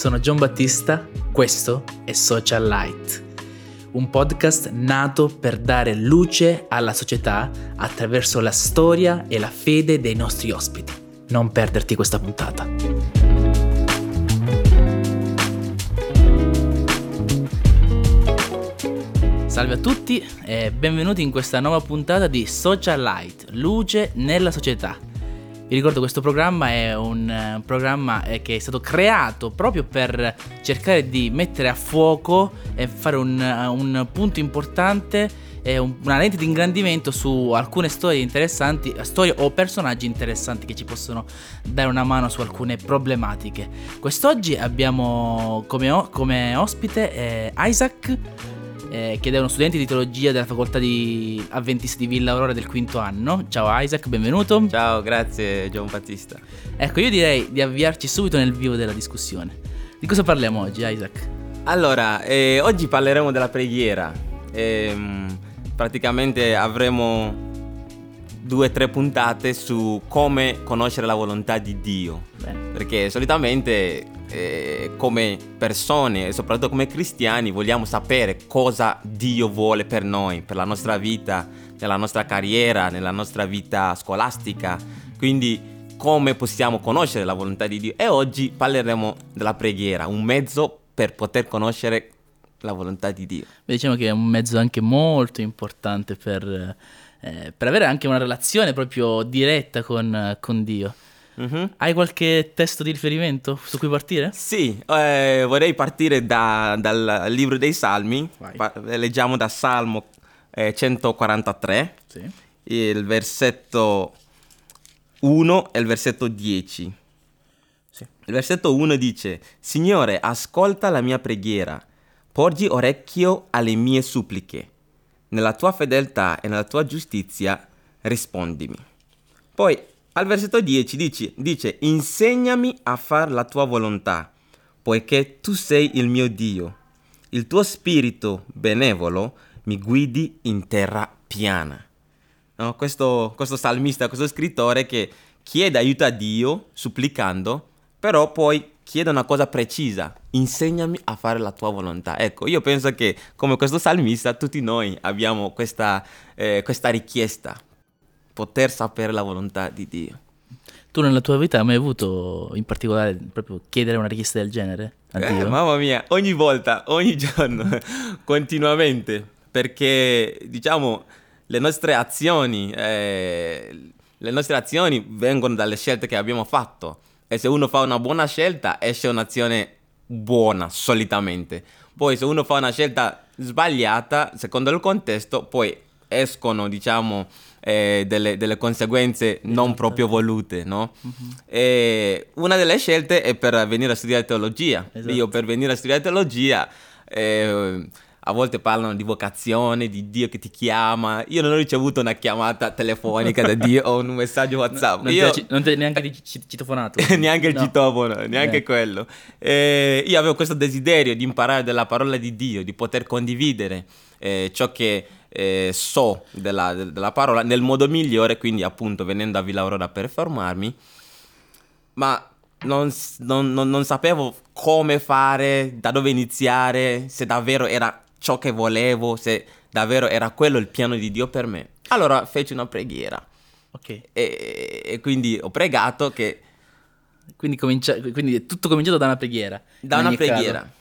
Sono John Battista, questo è Social Light, un podcast nato per dare luce alla società attraverso la storia e la fede dei nostri ospiti. Non perderti questa puntata. Salve a tutti e benvenuti in questa nuova puntata di Social Light, luce nella società. Vi ricordo questo programma è un uh, programma eh, che è stato creato proprio per cercare di mettere a fuoco e fare un, uh, un punto importante un, una lente di ingrandimento su alcune storie interessanti, storie o personaggi interessanti che ci possono dare una mano su alcune problematiche. Quest'oggi abbiamo come, come ospite eh, Isaac eh, che è uno studente di teologia della facoltà di Adventista di Villa Aurora del quinto anno. Ciao Isaac, benvenuto. Ciao, grazie John Battista. Ecco, io direi di avviarci subito nel vivo della discussione. Di cosa parliamo oggi, Isaac? Allora, eh, oggi parleremo della preghiera. Eh, praticamente avremo due o tre puntate su come conoscere la volontà di Dio. Bene. Perché solitamente eh, come persone e soprattutto come cristiani vogliamo sapere cosa Dio vuole per noi, per la nostra vita, nella nostra carriera, nella nostra vita scolastica. Quindi come possiamo conoscere la volontà di Dio. E oggi parleremo della preghiera, un mezzo per poter conoscere la volontà di Dio. Diciamo che è un mezzo anche molto importante per, eh, per avere anche una relazione proprio diretta con, con Dio. Mm-hmm. Hai qualche testo di riferimento su cui partire? Sì, eh, vorrei partire da, dal libro dei Salmi. Pa- leggiamo da Salmo eh, 143, sì. il versetto 1 e il versetto 10. Sì. Il versetto 1 dice, Signore, ascolta la mia preghiera, porgi orecchio alle mie suppliche. Nella tua fedeltà e nella tua giustizia rispondimi. Poi al versetto 10 dice, dice, insegnami a fare la tua volontà, poiché tu sei il mio Dio. Il tuo spirito benevolo mi guidi in terra piana. No? Questo, questo salmista, questo scrittore che chiede aiuto a Dio, supplicando, però poi chiede una cosa precisa, insegnami a fare la tua volontà. Ecco, io penso che come questo salmista tutti noi abbiamo questa, eh, questa richiesta, poter sapere la volontà di Dio. Tu nella tua vita hai mai avuto in particolare proprio chiedere una richiesta del genere eh, mamma mia, ogni volta, ogni giorno, continuamente, perché diciamo le nostre azioni, eh, le nostre azioni vengono dalle scelte che abbiamo fatto e se uno fa una buona scelta esce un'azione buona solitamente. Poi se uno fa una scelta sbagliata, secondo il contesto, poi escono, diciamo, eh, delle, delle, conseguenze non esatto. proprio volute, no? Uh-huh. una delle scelte è per venire a studiare teologia. Esatto. Io per venire a studiare teologia... Eh, a volte parlano di vocazione, di Dio che ti chiama. Io non ho ricevuto una chiamata telefonica da Dio o un messaggio WhatsApp. non, io... non ti neanche citofonato. neanche il no. citofono, neanche eh. quello. Eh, io avevo questo desiderio di imparare della parola di Dio, di poter condividere eh, ciò che eh, so della, della, parola nel modo migliore, quindi appunto venendo a Villa Aurora per fermarmi, ma non, non, non, non sapevo come fare, da dove iniziare, se davvero era ciò che volevo, se davvero era quello il piano di Dio per me. Allora feci una preghiera. Ok. E, e quindi ho pregato che... Quindi, comincia... quindi è tutto cominciato da una preghiera. Da una preghiera. Caso.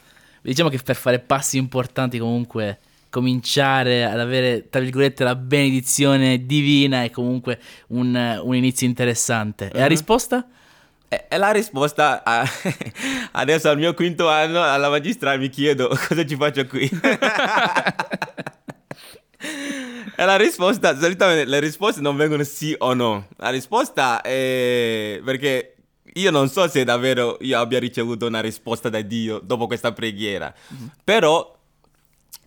Diciamo che per fare passi importanti comunque cominciare ad avere, tra virgolette, la benedizione divina è comunque un, un inizio interessante. Uh-huh. E la mhm. risposta? E, e la risposta a, adesso al mio quinto anno alla magistrale mi chiedo cosa ci faccio qui. e la risposta, solitamente le risposte non vengono sì o no. La risposta è perché io non so se davvero io abbia ricevuto una risposta da Dio dopo questa preghiera, mm-hmm. però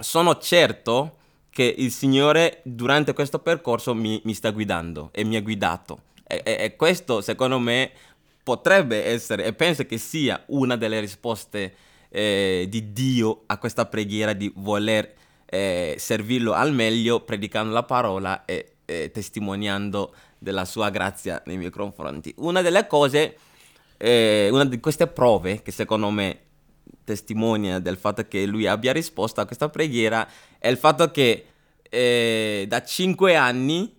sono certo che il Signore durante questo percorso mi, mi sta guidando e mi ha guidato. E, e, e, questo secondo me potrebbe essere, e penso che sia una delle risposte eh, di Dio a questa preghiera di voler eh, servirlo al meglio predicando la parola e, e testimoniando della sua grazia nei miei confronti. Una delle cose eh, una di queste prove che secondo me testimonia del fatto che lui abbia risposto a questa preghiera è il fatto che eh, da cinque anni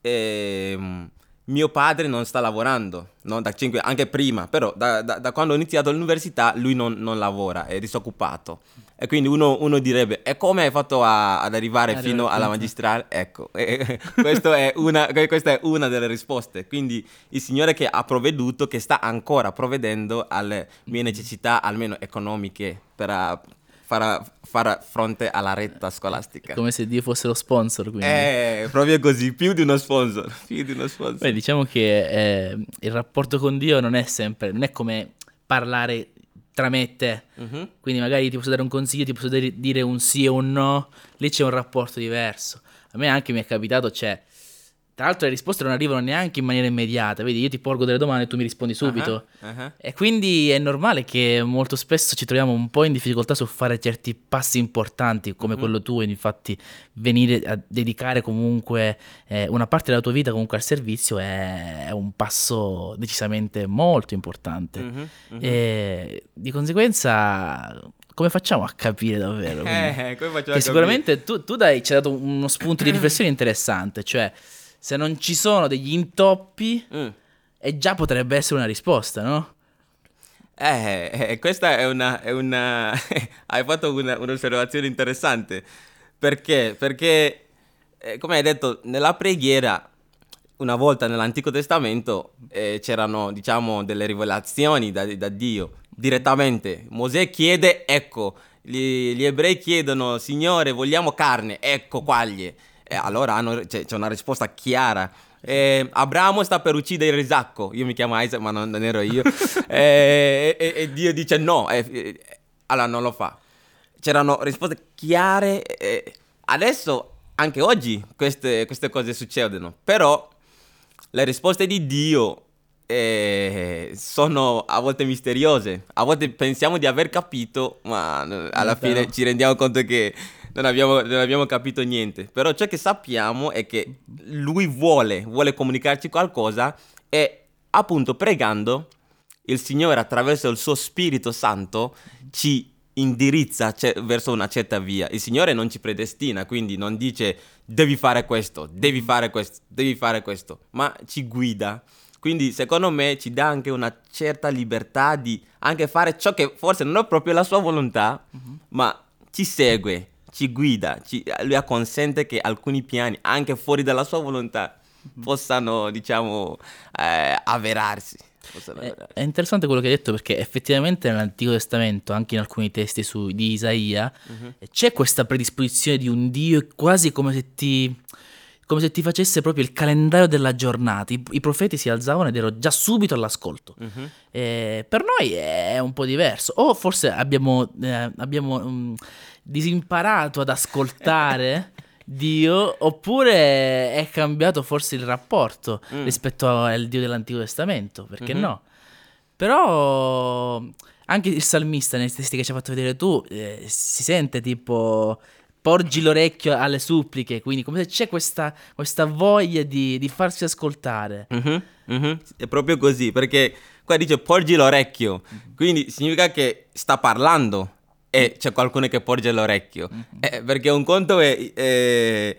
eh, mio padre non sta lavorando, no? da cinque, anche prima, però da, da, da quando ho iniziato l'università lui non, non lavora, è disoccupato. E quindi uno, uno, direbbe, e come hai fatto a, ad arrivare Arriva fino alla magistrale? Ecco, e, è una, questa è una delle risposte. Quindi il Signore che ha provveduto, che sta ancora provvedendo alle mie necessità, almeno economiche, per far, far fronte alla retta scolastica. Come se Dio fosse lo sponsor, quindi. Eh, proprio così, più di uno sponsor. Più di uno sponsor. Beh, diciamo che eh, il rapporto con Dio non è sempre, non è come parlare tramette. Uh-huh. Quindi magari ti posso dare un consiglio, ti posso dire un sì o un no, lì c'è un rapporto diverso. A me anche mi è capitato, c'è... Cioè, tra l'altro le risposte non arrivano neanche in maniera immediata, vedi, io ti porgo delle domande e tu mi rispondi subito. Uh-huh, uh-huh. E quindi è normale che molto spesso ci troviamo un po' in difficoltà su fare certi passi importanti come uh-huh. quello tuo, infatti venire a dedicare comunque eh, una parte della tua vita comunque al servizio è, un passo decisamente molto importante. E di conseguenza come facciamo a capire davvero? Eh, come facciamo che sicuramente tu, tu dai, ci hai dato uno spunto di riflessione interessante, cioè se non ci sono degli intoppi, mm. e già potrebbe essere una risposta, no? Eh, eh questa è una... È una hai fatto una, un'osservazione interessante. Perché? Perché, eh, come hai detto, nella preghiera, una volta nell'Antico Testamento, eh, c'erano, diciamo, delle rivelazioni da, da, Dio, direttamente. Mosè chiede, ecco, gli, gli ebrei chiedono, Signore, vogliamo carne, ecco quaglie. E allora hanno, c'è, c'è una risposta chiara. Eh, Abramo sta per uccidere Isacco. Io mi chiamo Isaac, ma non, non ero io. eh, e, e, Dio dice no. Eh, allora non lo fa. C'erano risposte chiare. adesso, anche oggi, queste, queste, cose succedono. Però le risposte di Dio eh, sono a volte misteriose. A volte pensiamo di aver capito, ma alla fine ci rendiamo conto che non abbiamo, non abbiamo, capito niente. Però ciò che sappiamo è che lui vuole, vuole comunicarci qualcosa e appunto pregando il Signore attraverso il suo Spirito Santo ci indirizza c- verso una certa via. Il Signore non ci predestina, quindi non dice devi fare questo, devi fare questo, devi fare questo, ma ci guida. Quindi secondo me ci dà anche una certa libertà di anche fare ciò che forse non è proprio la sua volontà, uh-huh. ma ci segue, ci guida, ci, lui consente che alcuni piani, anche fuori dalla sua volontà, mhm. possano, diciamo, eh, avverarsi. È, è, interessante quello che hai detto perché effettivamente nell'Antico Testamento, anche in alcuni testi su, di Isaia, uh-huh. c'è questa predisposizione di un Dio quasi come se ti come se ti facesse proprio il calendario della giornata. I, i profeti si alzavano ed ero già subito all'ascolto. Uh-huh. Eh, per noi è un po' diverso. O forse abbiamo, eh, abbiamo um, disimparato ad ascoltare Dio, oppure è cambiato forse il rapporto mm. rispetto al Dio dell'Antico Testamento, perché mm-hmm. no? Però anche il salmista nei testi che ci hai fatto vedere tu eh, si sente tipo porgi l'orecchio alle suppliche, quindi come se c'è questa, questa voglia di, di, farsi ascoltare. Mm-hmm, mm-hmm. È proprio così, perché qua dice porgi l'orecchio, mm-hmm. quindi significa che sta parlando e c'è qualcuno che porge l'orecchio. Mm-hmm. Eh, perché un conto è... Eh,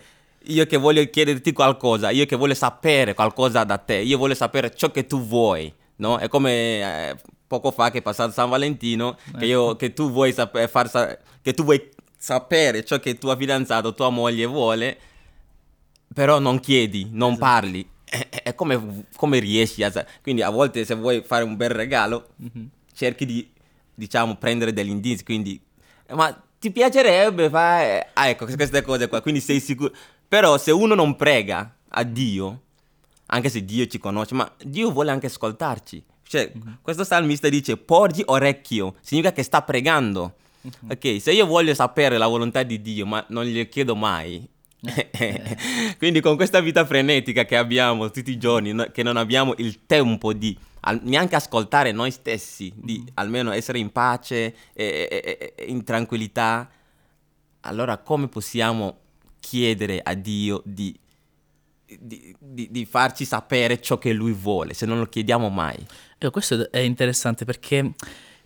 io che voglio chiederti qualcosa, io che voglio sapere qualcosa da te, io voglio sapere ciò che tu vuoi, no? È come eh, poco fa che è passato San Valentino, ecco. che, io, che, tu vuoi sapere, far sa- che tu vuoi sapere ciò che tua fidanzata, tua moglie vuole, però non chiedi, non esatto. parli. È, è come, come, riesci a... Quindi a volte se vuoi fare un bel regalo, mm-hmm. cerchi di, diciamo, prendere degli indizi, quindi ma ti piacerebbe fare... Ah, ecco, queste cose qua, quindi sei sicuro... Però se uno non prega a Dio, anche se Dio ci conosce, ma Dio vuole anche ascoltarci. Cioè, mm-hmm. questo salmista dice, porgi orecchio, significa che sta pregando. Mm-hmm. Ok, se io voglio sapere la volontà di Dio, ma non gli chiedo mai, eh. quindi con questa vita frenetica che abbiamo tutti i giorni, che non abbiamo il tempo di al, neanche ascoltare noi stessi, di mm. almeno essere in pace, e, e, e, in tranquillità, allora come possiamo chiedere a Dio di di, di, di, farci sapere ciò che lui vuole, se non lo chiediamo mai. Ecco, questo è interessante perché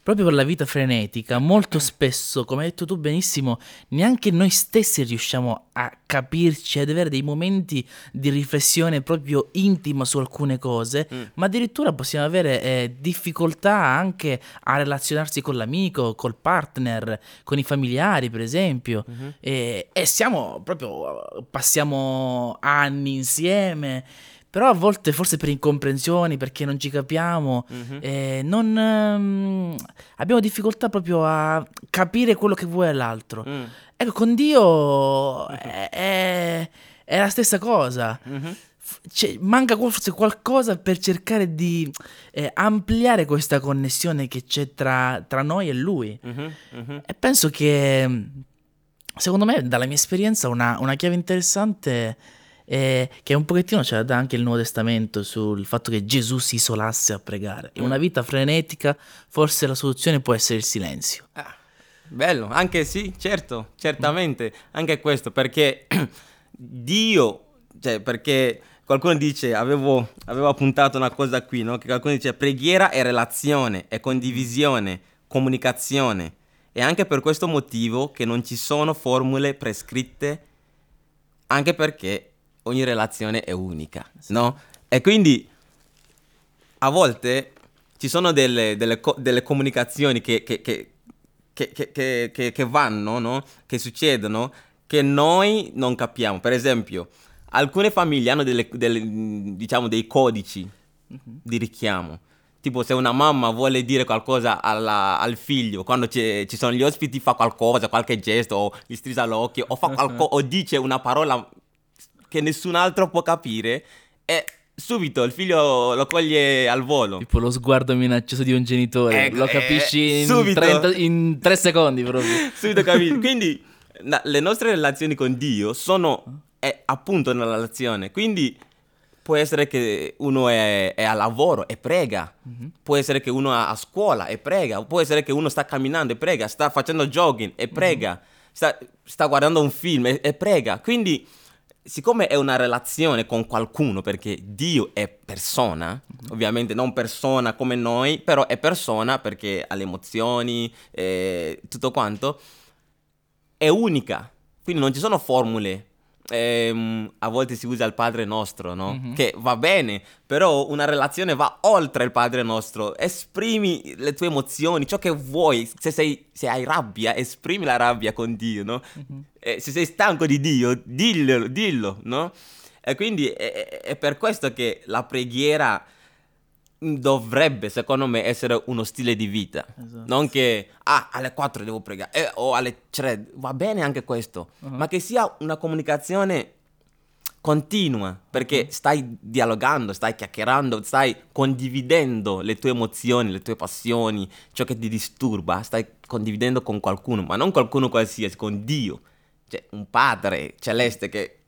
proprio per la vita frenetica, molto spesso, come hai detto tu benissimo, neanche noi stessi riusciamo a capirci, ad avere dei momenti di riflessione proprio intima su alcune cose, mm. ma addirittura possiamo avere eh, difficoltà anche a relazionarsi con l'amico, col partner, con i familiari, per esempio. Mm-hmm. E, e siamo proprio, passiamo anni insieme però a volte, forse per incomprensioni, perché non ci capiamo, mm-hmm. eh, non, ehm, abbiamo difficoltà proprio a capire quello che vuole l'altro. Mm. Ecco, con Dio è, è, è la stessa cosa. Mm-hmm. Cioè, manca forse qualcosa per cercare di eh, ampliare questa connessione che c'è tra, tra noi e lui. Mm-hmm. Mm-hmm. E penso che, secondo me, dalla mia esperienza, una, una chiave interessante eh, che un pochettino ce la dà anche il Nuovo Testamento sul fatto che Gesù si isolasse a pregare. In una mm. vita frenetica forse la soluzione può essere il silenzio. Ah, bello, anche sì, certo, certamente, anche questo, perché Dio, cioè perché qualcuno dice, avevo, avevo appuntato una cosa qui, no? che qualcuno dice preghiera è relazione, è condivisione, comunicazione. E anche per questo motivo che non ci sono formule prescritte, anche perché ogni relazione è unica, sì. no? E quindi a volte ci sono delle, delle, delle comunicazioni che, che, che, che, vanno, no? Che succedono, che noi non capiamo. Per esempio, alcune famiglie hanno delle, diciamo, dei codici uh-huh. di richiamo. Tipo se una mamma vuole dire qualcosa alla, al figlio, quando ci sono gli ospiti fa qualcosa, qualche gesto, o gli strisa l'occhio, o, fa qualco- o dice una parola che nessun altro può capire e subito il figlio lo coglie al volo. Tipo lo sguardo minaccioso di un genitore, ecco, lo eh, capisci in, 30, in, tre secondi proprio. subito capisci. Quindi na, le nostre relazioni con Dio sono è appunto una relazione, quindi può essere che uno è, è a lavoro e prega, mm-hmm. può essere che uno è a scuola e prega, può essere che uno sta camminando e prega, sta facendo jogging e prega, mm-hmm. sta, sta, guardando un film e, e prega. Quindi siccome è una relazione con qualcuno, perché Dio è persona, mm-hmm. ovviamente non persona come noi, però è persona perché ha le emozioni, e tutto quanto, è unica. Quindi non ci sono formule ehm, a volte si usa il Padre Nostro, no? Mm-hmm. Che va bene, però una relazione va oltre il Padre Nostro. Esprimi le tue emozioni, ciò che vuoi. Se, sei, se hai rabbia, esprimi la rabbia con Dio, no? Mm-hmm. Eh, se sei stanco di Dio, dillo, dillo no? E quindi è, è per questo che la preghiera dovrebbe, secondo me, essere uno stile di vita. Esatto. Non che, ah, alle 4 devo pregare, eh, o alle 3, va bene anche questo, uh-huh. ma che sia una comunicazione continua, perché uh-huh. stai dialogando, stai chiacchierando, stai condividendo le tue emozioni, le tue passioni, ciò che ti disturba, stai condividendo con qualcuno, ma non qualcuno qualsiasi, con Dio, cioè un padre celeste che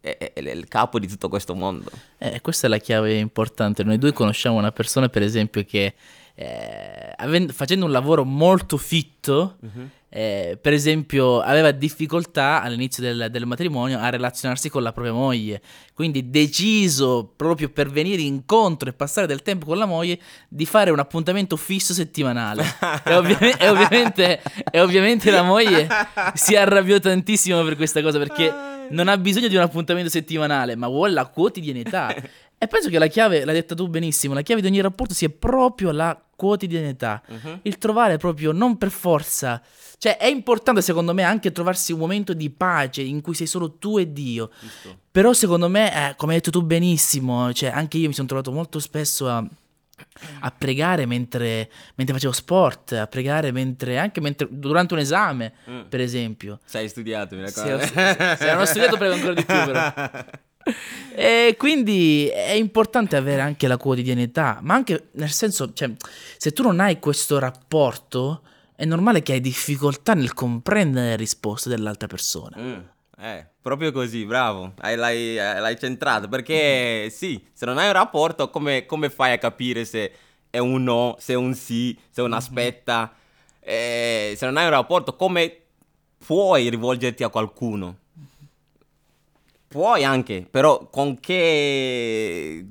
è, è, il capo di tutto questo mondo. Eh, questa è la chiave importante. Noi due conosciamo una persona, per esempio, che eh, avendo, facendo un lavoro molto fitto, uh-huh. Eh, per esempio, aveva difficoltà all'inizio del, del, matrimonio a relazionarsi con la propria moglie. Quindi, deciso proprio per venire incontro e passare del tempo con la moglie, di fare un appuntamento fisso settimanale. e, ovvi- e, ovviamente, e ovviamente la moglie si arrabbiò tantissimo per questa cosa perché non ha bisogno di un appuntamento settimanale, ma vuole la quotidianità. E penso che la chiave, l'hai detta tu benissimo, la chiave di ogni rapporto sia proprio la quotidianità. Uh-huh. Il trovare proprio, non per forza. Cioè, è importante secondo me anche trovarsi un momento di pace in cui sei solo tu e Dio. Giusto. Però secondo me, eh, come hai detto tu benissimo, cioè anche io mi sono trovato molto spesso a a pregare mentre, mentre, facevo sport, a pregare mentre, anche mentre, durante un esame, mm. per esempio. Sei studiato, mi raccomando. Se, se, se non ho studiato prego ancora di più però. E quindi è importante avere anche la quotidianità, ma anche nel senso, cioè, se tu non hai questo rapporto, è normale che hai difficoltà nel comprendere le risposte dell'altra persona. Mm. Eh, proprio così, bravo, hai, l'hai, eh, l'hai, centrato, perché sì, se non hai un rapporto come, come, fai a capire se è un no, se è un sì, se è un mhm. aspetta, eh, se non hai un rapporto come puoi rivolgerti a qualcuno? Puoi anche, però con che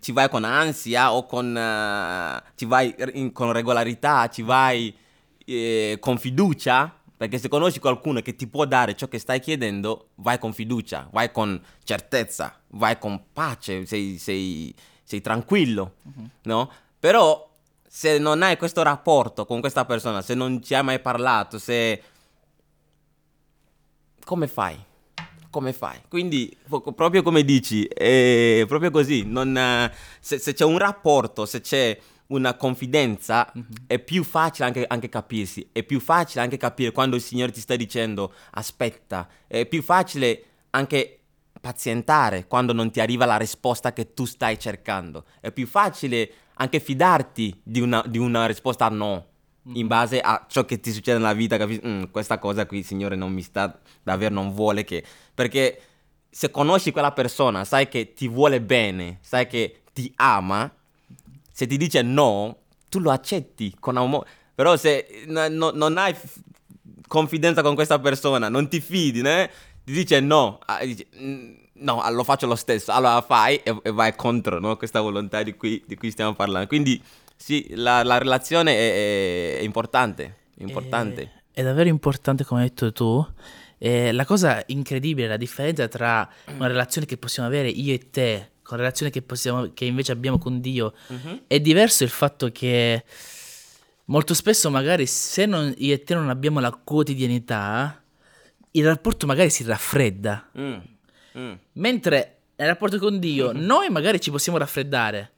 ci vai con ansia o con, uh, ci vai in, con regolarità, ci vai eh, con fiducia, perché se conosci qualcuno che ti può dare ciò che stai chiedendo, vai con fiducia, vai con certezza, vai con pace, sei, sei, sei tranquillo, uh-huh. no? Però se non hai questo rapporto con questa persona, se non ci hai mai parlato, se... come fai? Come fai? Quindi, proprio come dici, è proprio così. Non, se, se, c'è un rapporto, se c'è una confidenza, mm-hmm. è più facile anche, anche, capirsi. È più facile anche capire quando il Signore ti sta dicendo aspetta. È più facile anche pazientare quando non ti arriva la risposta che tu stai cercando. È più facile anche fidarti di una, di una risposta no, in mm-hmm. base a ciò che ti succede nella vita, capisci? Mm, questa cosa qui, Signore, non mi sta, davvero non vuole che... Perché se conosci quella persona, sai che ti vuole bene, sai che ti ama, se ti dice no, tu lo accetti con amore. Però se no, no, non hai f- confidenza con questa persona, non ti fidi, né? ti dice no, ah, dici, mm, no, lo faccio lo stesso, allora fai e, e vai contro no? questa volontà di cui, di cui, stiamo parlando. Quindi sì, la, la relazione è, è, importante, importante. È, è, davvero importante come hai detto tu. Eh, la cosa incredibile, la differenza tra una relazione che possiamo avere io e te con la relazione che, possiamo, che invece abbiamo con Dio uh-huh. è diverso il fatto che molto spesso magari se non, io e te non abbiamo la quotidianità il rapporto magari si raffredda. Mm. Mm. Mentre nel rapporto con Dio, mm-hmm. noi magari ci possiamo raffreddare,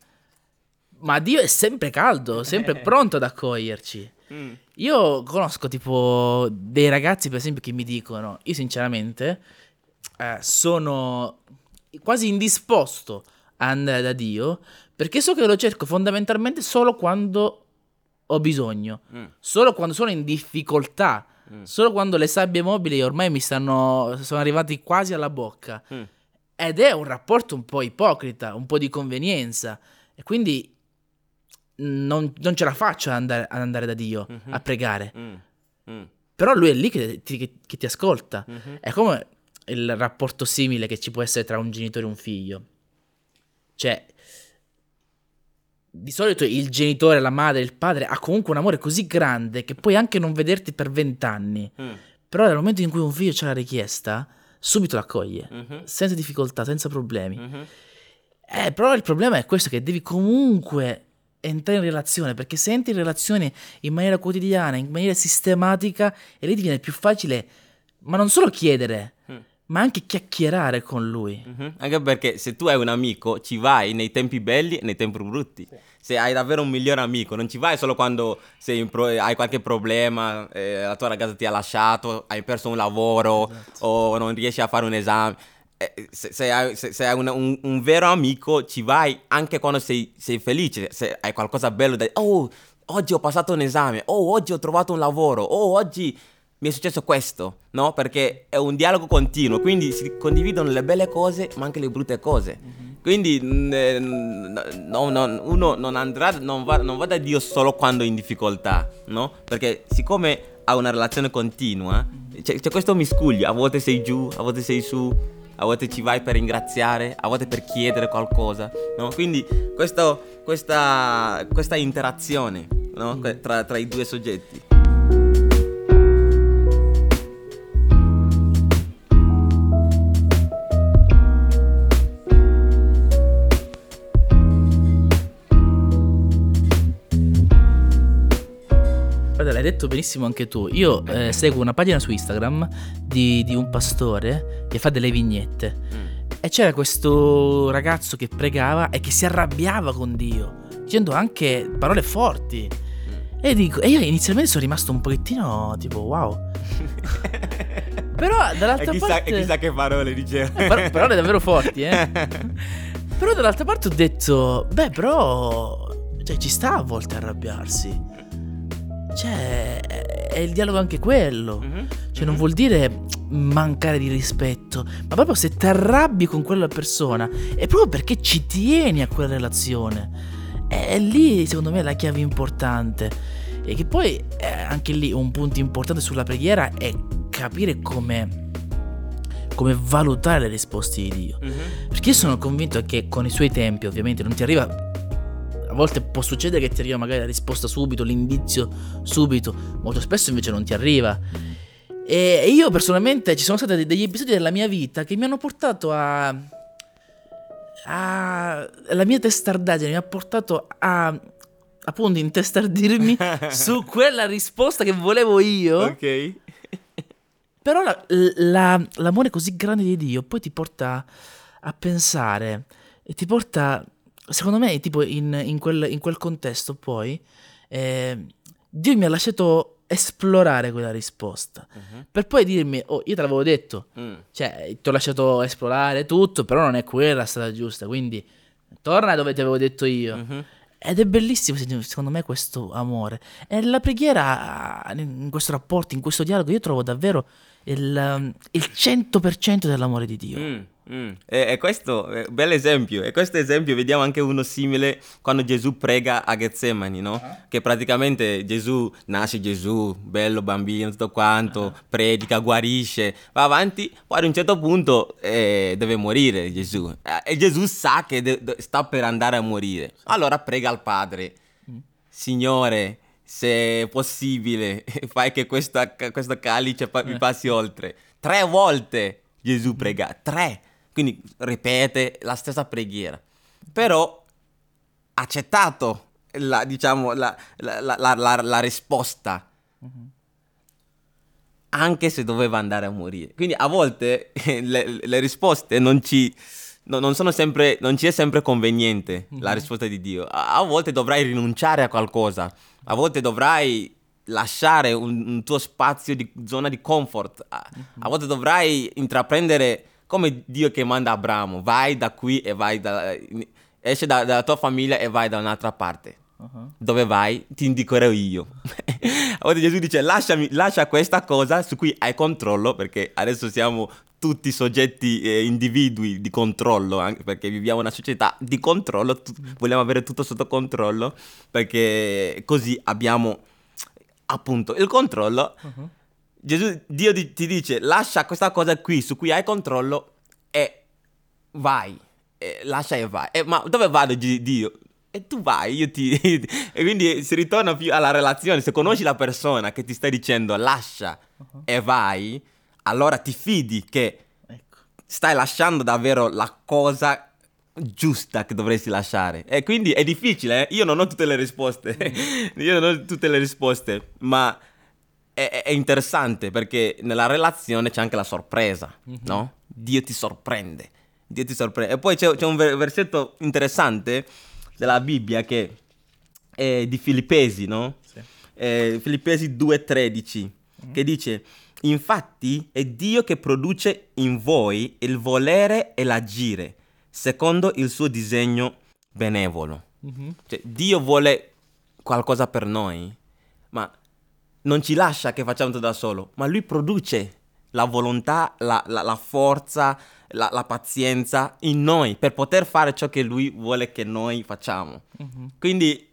ma Dio è sempre caldo, sempre pronto ad accoglierci. Mm. Io conosco tipo dei ragazzi, per esempio, che mi dicono, io sinceramente eh, sono quasi indisposto a andare da Dio perché so che lo cerco fondamentalmente solo quando ho bisogno, mm. solo quando sono in difficoltà Mm. Solo quando le sabbie mobili ormai mi stanno. sono arrivati quasi alla bocca. Mm. Ed è un rapporto un po' ipocrita, un po' di convenienza. E quindi non, non ce la faccio ad andare, ad andare da Dio mm-hmm. a pregare. Mm. Mm. Però lui è lì che ti, che, che ti ascolta. Mm-hmm. È come il rapporto simile che ci può essere tra un genitore e un figlio. Cioè, di solito il genitore, la madre, il padre ha comunque un amore così grande che puoi anche non vederti per vent'anni. Mm. Però nel momento in cui un figlio c'ha la richiesta, subito l'accoglie, mm-hmm. senza difficoltà, senza problemi. Mm-hmm. Eh, però il problema è questo, che devi comunque entrare in relazione, perché se entri in relazione in maniera quotidiana, in maniera sistematica, e lì diviene più facile, ma non solo chiedere, mm ma anche chiacchierare con lui. Mm-hmm. Anche perché se tu hai un amico, ci vai nei tempi belli e nei tempi brutti. Sì. Se hai davvero un migliore amico, non ci vai solo quando pro- hai qualche problema, eh, la tua ragazza ti ha lasciato, hai perso un lavoro esatto. o non riesci a fare un esame. Eh, se, se, hai, se, se hai un, un, un, vero amico, ci vai anche quando sei, sei felice, se hai qualcosa bello da... Oh, oggi ho passato un esame, oh, oggi ho trovato un lavoro, oh, oggi mi è successo questo, no? Perché è un dialogo continuo, quindi si condividono le belle cose ma anche le brutte cose. Mm-hmm. Quindi mm, eh, no, no, uno non andrà, non va, non va, da Dio solo quando è in difficoltà, no? Perché siccome ha una relazione continua, c'è, c'è questo miscuglio, a volte sei giù, a volte sei su, a volte ci vai per ringraziare, a volte per chiedere qualcosa, no? Quindi questo, questa, questa interazione no? tra, tra i due soggetti. L'hai detto benissimo anche tu. Io eh, seguo una pagina su Instagram di, di, un pastore che fa delle vignette. Mm. E c'era questo ragazzo che pregava e che si arrabbiava con Dio, dicendo anche parole forti. Mm. E, dico, e io inizialmente sono rimasto un pochettino tipo wow. però dall'altra e chissà, parte... E chissà che parole diceva. Eh, parole davvero forti, eh. però dall'altra parte ho detto, beh però... Cioè, ci sta a volte arrabbiarsi. Cioè, è il dialogo anche quello. Mm-hmm. Cioè, non vuol dire mancare di rispetto, ma proprio se ti arrabbi con quella persona, è proprio perché ci tieni a quella relazione. È lì, secondo me, la chiave importante. E che poi, eh, anche lì, un punto importante sulla preghiera è capire come come valutare le risposte di Dio. Mm-hmm. Perché io sono convinto che con i suoi tempi, ovviamente, non ti arriva. Volte può succedere che ti arriva magari la risposta subito, l'indizio subito, molto spesso invece non ti arriva. E io personalmente ci sono stati degli episodi della mia vita che mi hanno portato a. a la mia testardaggine mi ha portato a appunto intestardirmi su quella risposta che volevo io. Ok. Però la, la, l'amore così grande di Dio poi ti porta a pensare e ti porta, secondo me, tipo in, in, quel, in quel, contesto poi, eh, Dio mi ha lasciato esplorare quella risposta uh-huh. per poi dirmi, oh, io te l'avevo detto, mm. cioè ti ho lasciato esplorare tutto, però non è quella la strada giusta, quindi torna dove ti avevo detto io. Uh-huh. Ed è bellissimo secondo me questo amore. E la preghiera in questo rapporto, in questo dialogo, io trovo davvero il, il 100% dell'amore di Dio. Mm, mm. E, e, questo è un bel esempio. E questo esempio vediamo anche uno simile quando Gesù prega a Getsemani, no? Uh-huh. Che praticamente Gesù, nasce Gesù, bello bambino, tutto quanto, uh-huh. predica, guarisce, va avanti, poi ad un certo punto eh, deve morire Gesù. E Gesù sa che de- de- sta per andare a morire. Allora prega al Padre, mm. Signore, se è possibile, fai che questa, questo calice mi eh. passi oltre. Tre volte Gesù prega, tre. Quindi ripete la stessa preghiera. Però ha accettato la, diciamo, la, la, la risposta. Uh-huh. Anche se doveva andare a morire. Quindi a volte le, le risposte non ci... No, non, sempre, non ci è sempre conveniente uh-huh. la risposta di Dio. A, a volte dovrai rinunciare a qualcosa a volte dovrai lasciare un, un tuo spazio di zona di comfort, a, a mhm. volte dovrai intraprendere come Dio che manda Abramo, vai da qui e vai da, esci da, dalla tua famiglia e vai da un'altra parte. Uh-huh. Dove vai? Ti indicherò io. a volte Gesù dice lasciami, lascia questa cosa su cui hai controllo perché adesso siamo tutti soggetti eh, individui di controllo, anche perché viviamo una società di controllo, tu- vogliamo avere tutto sotto controllo, perché così abbiamo appunto il controllo. Uh-huh. Gesù, Dio ti, dice lascia questa cosa qui su cui hai controllo e vai, e lascia e vai. E, ma dove vado Dio? E tu vai, io ti... e quindi si ritorna più alla relazione. Se conosci la persona che ti sta dicendo lascia uh-huh. e vai, allora ti fidi che ecco. stai lasciando davvero la cosa giusta che dovresti lasciare. E quindi è difficile, eh? io non ho tutte le risposte, mm. io non ho tutte le risposte, ma è, è, interessante perché nella relazione c'è anche la sorpresa, mm-hmm. no? Dio ti sorprende, Dio ti sorprende. E poi c'è, c'è un versetto interessante della Bibbia che è di Filippesi, no? Sì. Eh, Filippesi 2.13, mm-hmm. che dice Infatti è Dio che produce in voi il volere e l'agire, secondo il suo disegno benevolo. Mm-hmm. Cioè, Dio vuole qualcosa per noi, ma non ci lascia che facciamo tutto da solo, ma Lui produce la volontà, la, la, la forza, la, la, pazienza in noi per poter fare ciò che Lui vuole che noi facciamo. Mm-hmm. Quindi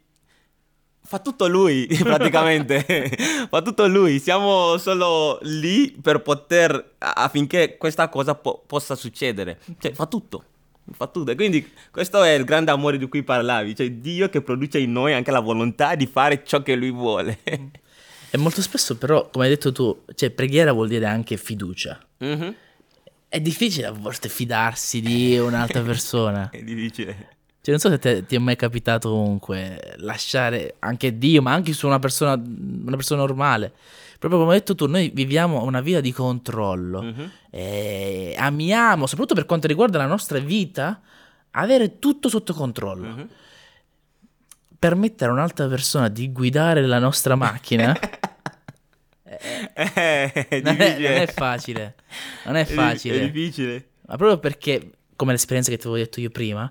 fa tutto lui praticamente, fa tutto lui, siamo solo lì per poter affinché questa cosa po- possa succedere, cioè fa tutto. Fa tutto. E quindi questo è il grande amore di cui parlavi, cioè Dio che produce in noi anche la volontà di fare ciò che Lui vuole. E molto spesso però, come hai detto tu, cioè preghiera vuol dire anche fiducia. Mm-hmm. È difficile a volte fidarsi di un'altra persona. è difficile. Cioè, non so se te, ti è mai capitato comunque lasciare anche Dio, ma anche su una persona, una persona normale. Proprio come hai detto tu, noi viviamo una vita di controllo. Uh-huh. E amiamo, soprattutto per quanto riguarda la nostra vita, avere tutto sotto controllo. Uh-huh. Permettere a un'altra persona di guidare la nostra macchina. eh, è non, è, non, è, facile. Non è facile. È, è difficile. Ma proprio perché, come l'esperienza che ti avevo detto io prima,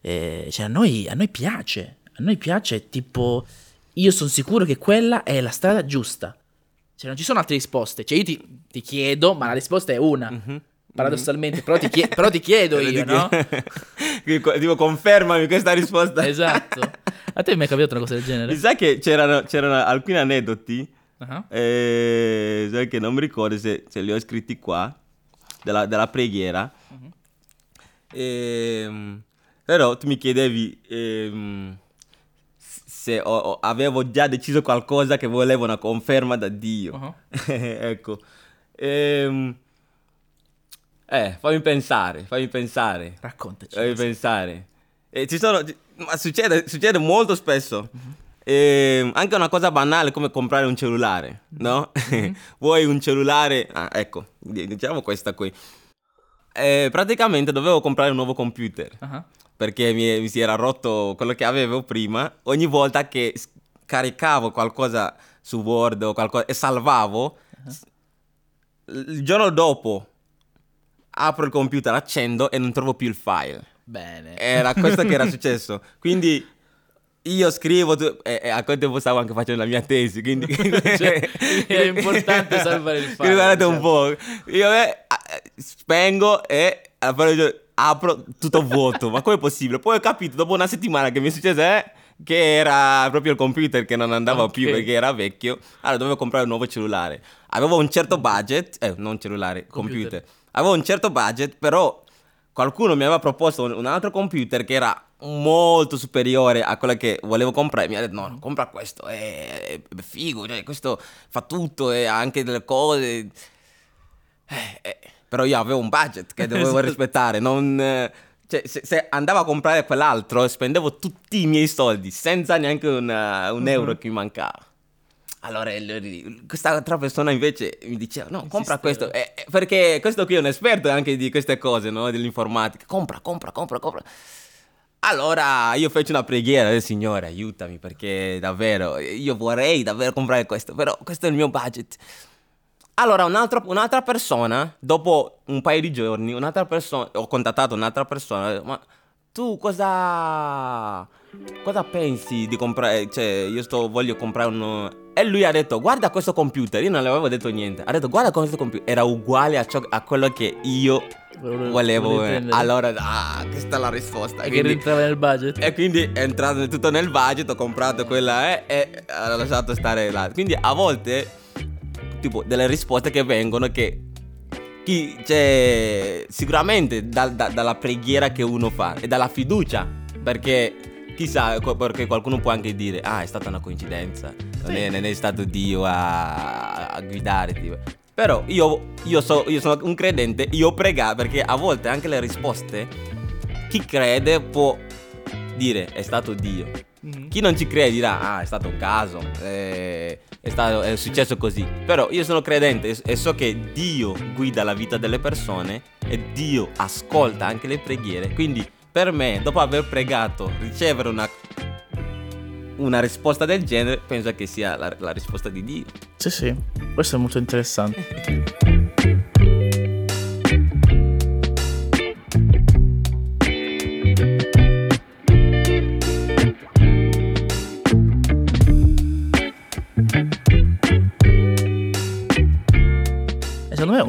eh, cioè a noi, a noi piace, a noi piace tipo, io sono sicuro che quella è la strada giusta. Cioè non ci sono altre risposte, cioè io ti, ti chiedo, ma la risposta è una. Mm-hmm. Paradossalmente, però ti, chie- però ti chiedo io, no? tipo, confermami questa risposta. esatto. A te mi è capitato una cosa del genere? Mi sa che c'erano, c'erano alcuni aneddoti, uh-huh. eh, che non mi ricordo se, se li ho scritti qua, della, della preghiera. Mm-hmm. E, però tu mi chiedevi ehm, se ho, ho, avevo già deciso qualcosa che volevo una conferma da Dio. Uh-huh. ecco. Ehm, eh, fammi pensare, fammi pensare. Raccontaci. Fammi pensare. E ci sono, ma succede, succede molto spesso. Uh-huh. E anche una cosa banale come comprare un cellulare, no? Mm-hmm. Vuoi un cellulare? Ah, ecco, diciamo questa qui. E praticamente dovevo comprare un nuovo computer uh-huh. perché mi, mi, si era rotto quello che avevo prima. Ogni volta che caricavo qualcosa su Word o qualcosa e salvavo, uh-huh. il giorno dopo apro il computer, accendo e non trovo più il file. Bene. Era questo che era successo. Quindi io scrivo tu, e, e, a quel tempo stavo anche facendo la mia tesi, quindi cioè, è importante salvare il file. Guardate un po', io eh, spengo e apro tutto vuoto, ma come è possibile? Poi ho capito dopo una settimana che mi è successo eh, che era proprio il computer che non andava okay. più perché era vecchio, allora dovevo comprare un nuovo cellulare. Avevo un certo budget, eh, non cellulare, computer. computer. Avevo un certo budget, però qualcuno mi aveva proposto un altro computer che era molto superiore a quello che volevo comprare. Mi ha detto: no, no compra questo, è, è figo, cioè, questo fa tutto e ha anche delle cose. Eh, eh. Però io avevo un budget che dovevo esatto. rispettare, non. Cioè, se, se, andavo a comprare quell'altro, spendevo tutti i miei soldi senza neanche una, un euro uh-huh. che mi mancava. Allora, questa altra persona invece mi diceva: No, compra questo. Eh, eh, perché questo qui è un esperto anche di queste cose, no? Dell'informatica. Compra, compra, compra, compra. Allora io feci una preghiera del Signore, aiutami perché davvero io vorrei davvero comprare questo, però questo è il mio budget. Allora un'altra, un'altra persona, dopo un paio di giorni, un'altra persona, ho contattato un'altra persona, ma tu cosa, cosa pensi di comprare, cioè io sto, voglio comprare un... E lui ha detto guarda questo computer, io non le avevo detto niente, ha detto guarda questo computer, era uguale a, ciò, a quello che io volevo allora ah, questa è la risposta. E quindi, che rientrava nel budget. E quindi è entrato tutto nel budget ho comprato quella eh, e ho lasciato stare là. Quindi a volte tipo delle risposte che vengono che chi, cioè, sicuramente da, da, dalla preghiera che uno fa e dalla fiducia perché chissà perché qualcuno può anche dire ah è stata una coincidenza non, è, non è stato Dio a, a guidare tipo. Però io, io, so, io sono un credente, io prego perché a volte anche le risposte, chi crede può dire è stato Dio. Mm-hmm. Chi non ci crede dirà ah è stato un caso, è, è, stato, è successo così. Però io sono credente e so che Dio guida la vita delle persone e Dio ascolta anche le preghiere. Quindi per me, dopo aver pregato, ricevere una una risposta del genere penso che sia la, la risposta di Dio. Sì, sì, questo è molto interessante.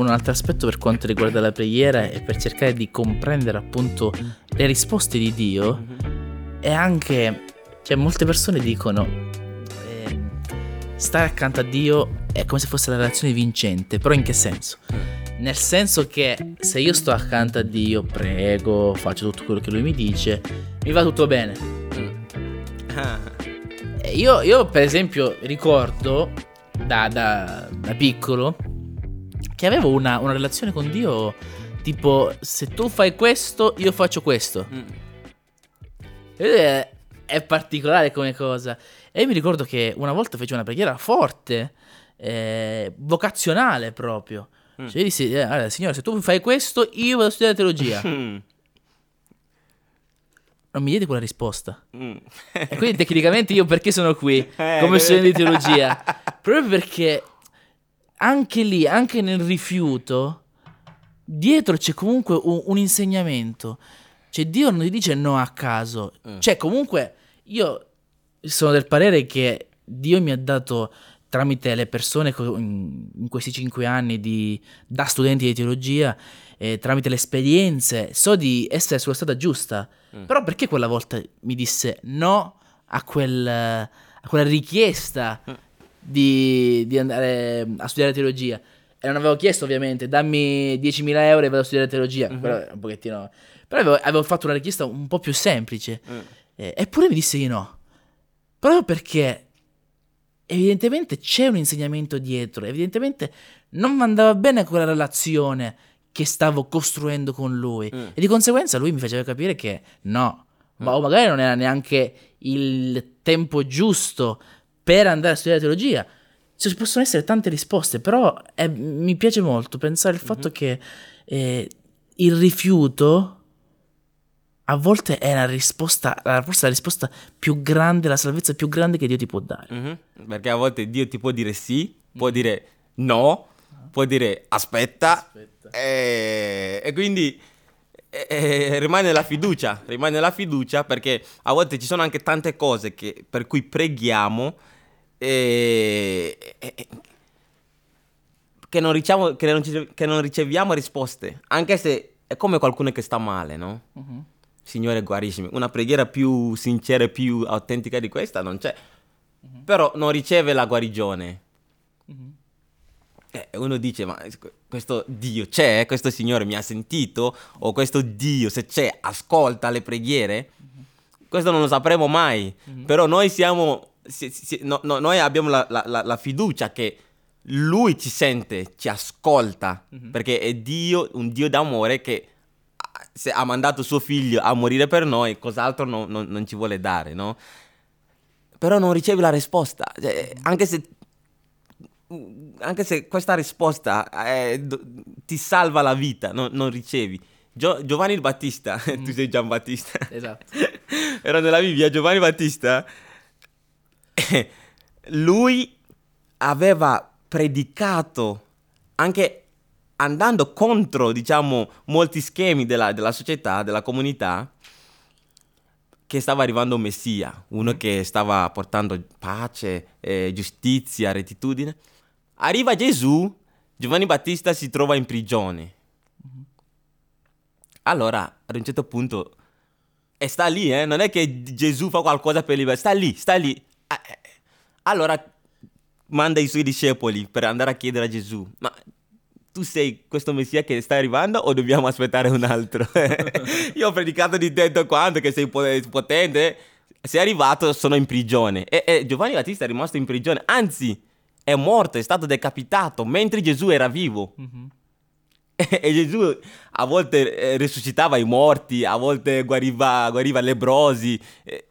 un altro aspetto per quanto riguarda la preghiera e per cercare di comprendere appunto le risposte di Dio è anche cioè, molte persone dicono eh, stare accanto a Dio è come se fosse la relazione vincente, però in che senso? Nel senso che se io sto accanto a Dio, prego, faccio tutto quello che lui mi dice, mi va tutto bene. io, io, per esempio, ricordo da, da, da piccolo che avevo una, una, relazione con Dio tipo se tu fai questo, io faccio questo. Mm. E è particolare come cosa. E mi ricordo che una volta fece una preghiera forte, eh, vocazionale proprio. Mm. Cioè, io dissi, eh, allora, signore, se tu fai questo, io vado a studiare teologia. non mi diedi quella risposta. Mm. e quindi tecnicamente io perché sono qui eh, come studente di teologia? Proprio perché anche lì, anche nel rifiuto, dietro c'è comunque un, un insegnamento. Cioè Dio non ti dice no a caso. Mm. Cioè comunque io sono del parere che Dio mi ha dato tramite le persone in questi cinque anni di, da studenti di teologia, eh, tramite le esperienze, so di essere sulla strada giusta. Mm. Però perché quella volta mi disse no a, quel, a quella richiesta mm. Di, di, andare a studiare teologia? e non avevo chiesto ovviamente, dammi 10.000 euro e vado a studiare teologia, mm-hmm. però un pochettino... Però avevo, avevo, fatto una richiesta un po' più semplice. Mm. Eh, eppure mi disse di no. Proprio perché evidentemente c'è un insegnamento dietro, evidentemente non andava bene quella relazione che stavo costruendo con lui. Mm. E di conseguenza lui mi faceva capire che no, ma mm. magari non era neanche il tempo giusto per andare a studiare teologia. Ci possono essere tante risposte, però è, mi piace molto pensare al fatto mm-hmm. che eh, il rifiuto a volte è la risposta, forse la risposta più grande, la salvezza più grande che Dio ti può dare. Mm-hmm. Perché a volte Dio ti può dire sì, può dire no, può dire aspetta, aspetta. E, e, quindi e, e, rimane la fiducia, rimane la fiducia perché a volte ci sono anche tante cose che, per cui preghiamo e, che non, riceviamo, che, non, che, non riceviamo, risposte, anche se è come qualcuno che sta male, no? Mm-hmm Signore guariscimi. Una preghiera più sincera e più autentica di questa non c'è. Uh-huh. Però non riceve la guarigione. Uh-huh. Eh, uno dice, ma questo Dio c'è? Questo Signore mi ha sentito? O questo Dio, se c'è, ascolta le preghiere? Uh-huh. Questo non lo sapremo mai. Però noi siamo... Si, si, no, no, noi abbiamo la, la, la, fiducia che Lui ci sente, ci ascolta. Perché è Dio, un Dio d'amore che se ha mandato suo figlio a morire per noi, cos'altro no, no, non ci vuole dare, no? Però non ricevi la risposta, cioè, anche se anche se questa risposta eh, ti salva la vita, no, non ricevi. Gio- Giovanni il Battista, mm. tu sei Gian Battista. Esatto. Era nella Bibbia, Giovanni Battista, lui aveva predicato anche andando contro, diciamo, molti schemi della, della società, della comunità, che stava arrivando un Messia, uno che stava portando pace, eh, giustizia, rettitudine. Arriva Gesù, Giovanni Battista si trova in prigione. Allora, ad un certo punto, e sta lì, eh? non è che Gesù fa qualcosa per liberare, sta lì, sta lì. Eh, allora manda i suoi discepoli per andare a chiedere a Gesù, ma tu sei questo messia che sta arrivando o dobbiamo aspettare un altro? Io ho predicato di te quanto che sei potente, sei arrivato, sono in prigione. E, e, Giovanni Battista è rimasto in prigione, anzi è morto, è stato decapitato mentre Gesù era vivo. Mm-hmm. E, e, Gesù a volte eh, risuscitava i morti, a volte guariva, guariva lebrosi. Eh,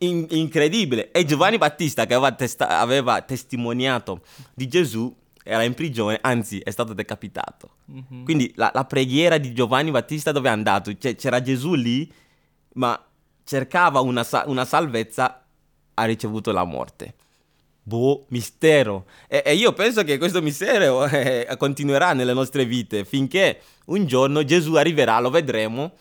in, incredibile. E Giovanni Battista che aveva, testa- aveva testimoniato di Gesù era in prigione, anzi è stato decapitato. Mm-hmm. Quindi la, la, preghiera di Giovanni Battista dove è andato? Cioè, c'era Gesù lì, ma cercava una, una, salvezza, ha ricevuto la morte. Boh, mistero. E, e io penso che questo mistero eh, continuerà nelle nostre vite finché un giorno Gesù arriverà, lo vedremo,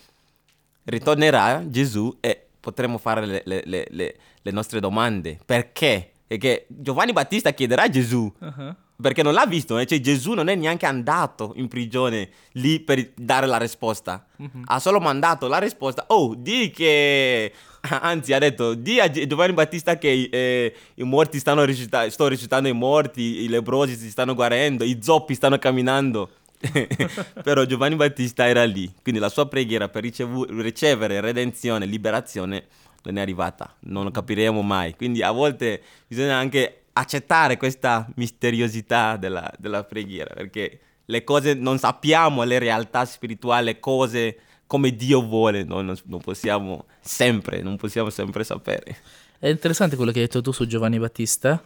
ritornerà Gesù e potremo fare le, le, le, le nostre domande. Perché? Perché Giovanni Battista chiederà a Gesù. Uh-huh perché non l'ha visto, eh? cioè Gesù non è neanche andato in prigione lì per dare la risposta. Mm-hmm. Ha solo mandato la risposta. Oh, di che... Anzi, ha detto, di a Giovanni Battista che eh, i morti stanno risuscitando, sto risuscitando i morti, i lebrosi si stanno guarendo, i zoppi stanno camminando. Però Giovanni Battista era lì, quindi la sua preghiera per ricevu- ricevere redenzione, liberazione non è arrivata, non lo capiremo mai. Quindi a volte bisogna anche accettare questa misteriosità della, della preghiera, perché le cose non sappiamo, le realtà spirituali, le cose come Dio vuole, noi non, non, possiamo sempre, non possiamo sempre sapere. È interessante quello che hai detto tu su Giovanni Battista,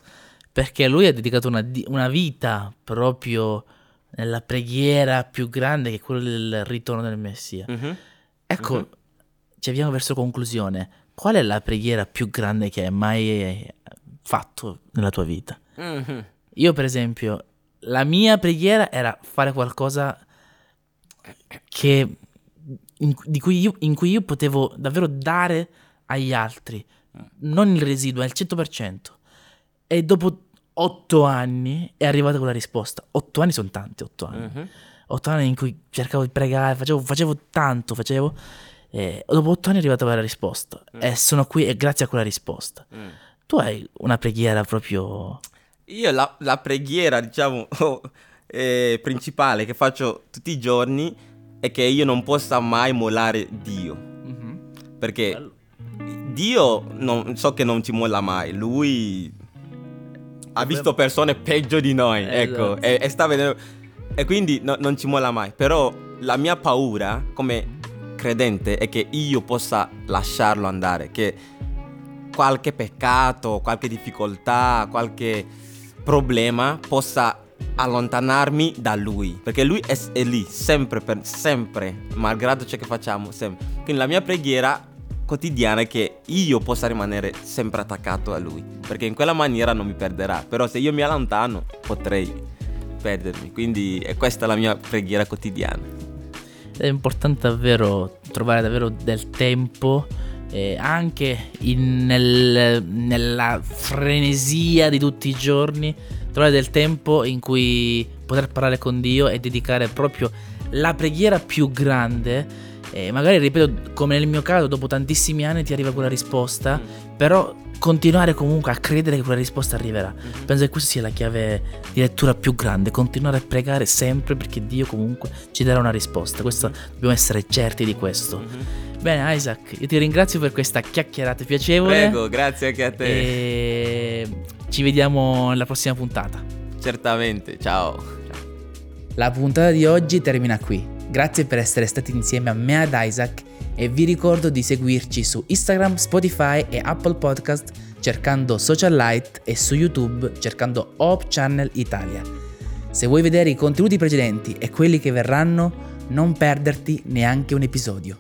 perché lui ha dedicato una, una vita proprio nella preghiera più grande che è quella del ritorno del Messia. Mm-hmm. Ecco, mm-hmm. ci avviamo verso conclusione. Qual è la preghiera più grande che hai mai fatto nella tua vita. Mm-hmm. Io, per esempio, la mia preghiera era fare qualcosa che, in, cui io, in cui io potevo davvero dare agli altri, non il residuo, al 100%. E dopo otto anni è arrivata quella risposta. Otto anni sono tanti, otto anni. Mm-hmm. Otto anni in cui cercavo di pregare, facevo, facevo tanto, facevo... E dopo otto anni è arrivata quella risposta. Mm. E sono qui e grazie a quella risposta. Mm. Tu hai una preghiera proprio... Io la, la preghiera, diciamo, oh, eh, principale che faccio tutti i giorni è che io non possa mai mollare Dio. Mm-hmm. Perché Bello. Dio non, so che non ci molla mai. Lui ha visto persone peggio di noi, eh, ecco, esatto. e, e, sta vedendo... E quindi no, non ci molla mai. Però la mia paura come credente è che io possa lasciarlo andare, che qualche peccato, qualche difficoltà, qualche problema possa allontanarmi da lui, perché lui è, è lì sempre, per, sempre, malgrado ciò che facciamo, sempre. Quindi la mia preghiera quotidiana che io possa rimanere sempre attaccato a lui, perché in quella maniera non mi perderà, però se io mi allontano potrei perdermi, quindi è questa la mia preghiera quotidiana. È importante davvero trovare davvero del tempo eh, anche in, nel, nella frenesia di tutti i giorni trovare del tempo in cui poter parlare con Dio e dedicare proprio la preghiera più grande. Eh, magari, ripeto, come nel mio caso, dopo tantissimi anni ti arriva quella risposta, mm. però continuare comunque a credere che quella risposta arriverà. Mm-hmm. Penso che questa sia la chiave di lettura più grande, continuare a pregare sempre perché Dio comunque ci darà una risposta. Questo, dobbiamo essere certi di questo. Mm-hmm. Bene Isaac, io ti ringrazio per questa chiacchierata piacevole. Prego, grazie anche a te. E ci vediamo nella prossima puntata. Certamente, ciao. La puntata di oggi termina qui. Grazie per essere stati insieme a me ad Isaac e vi ricordo di seguirci su Instagram, Spotify e Apple Podcast cercando Social Light e su YouTube cercando Hope Channel Italia. Se vuoi vedere i contenuti precedenti e quelli che verranno, non perderti neanche un episodio.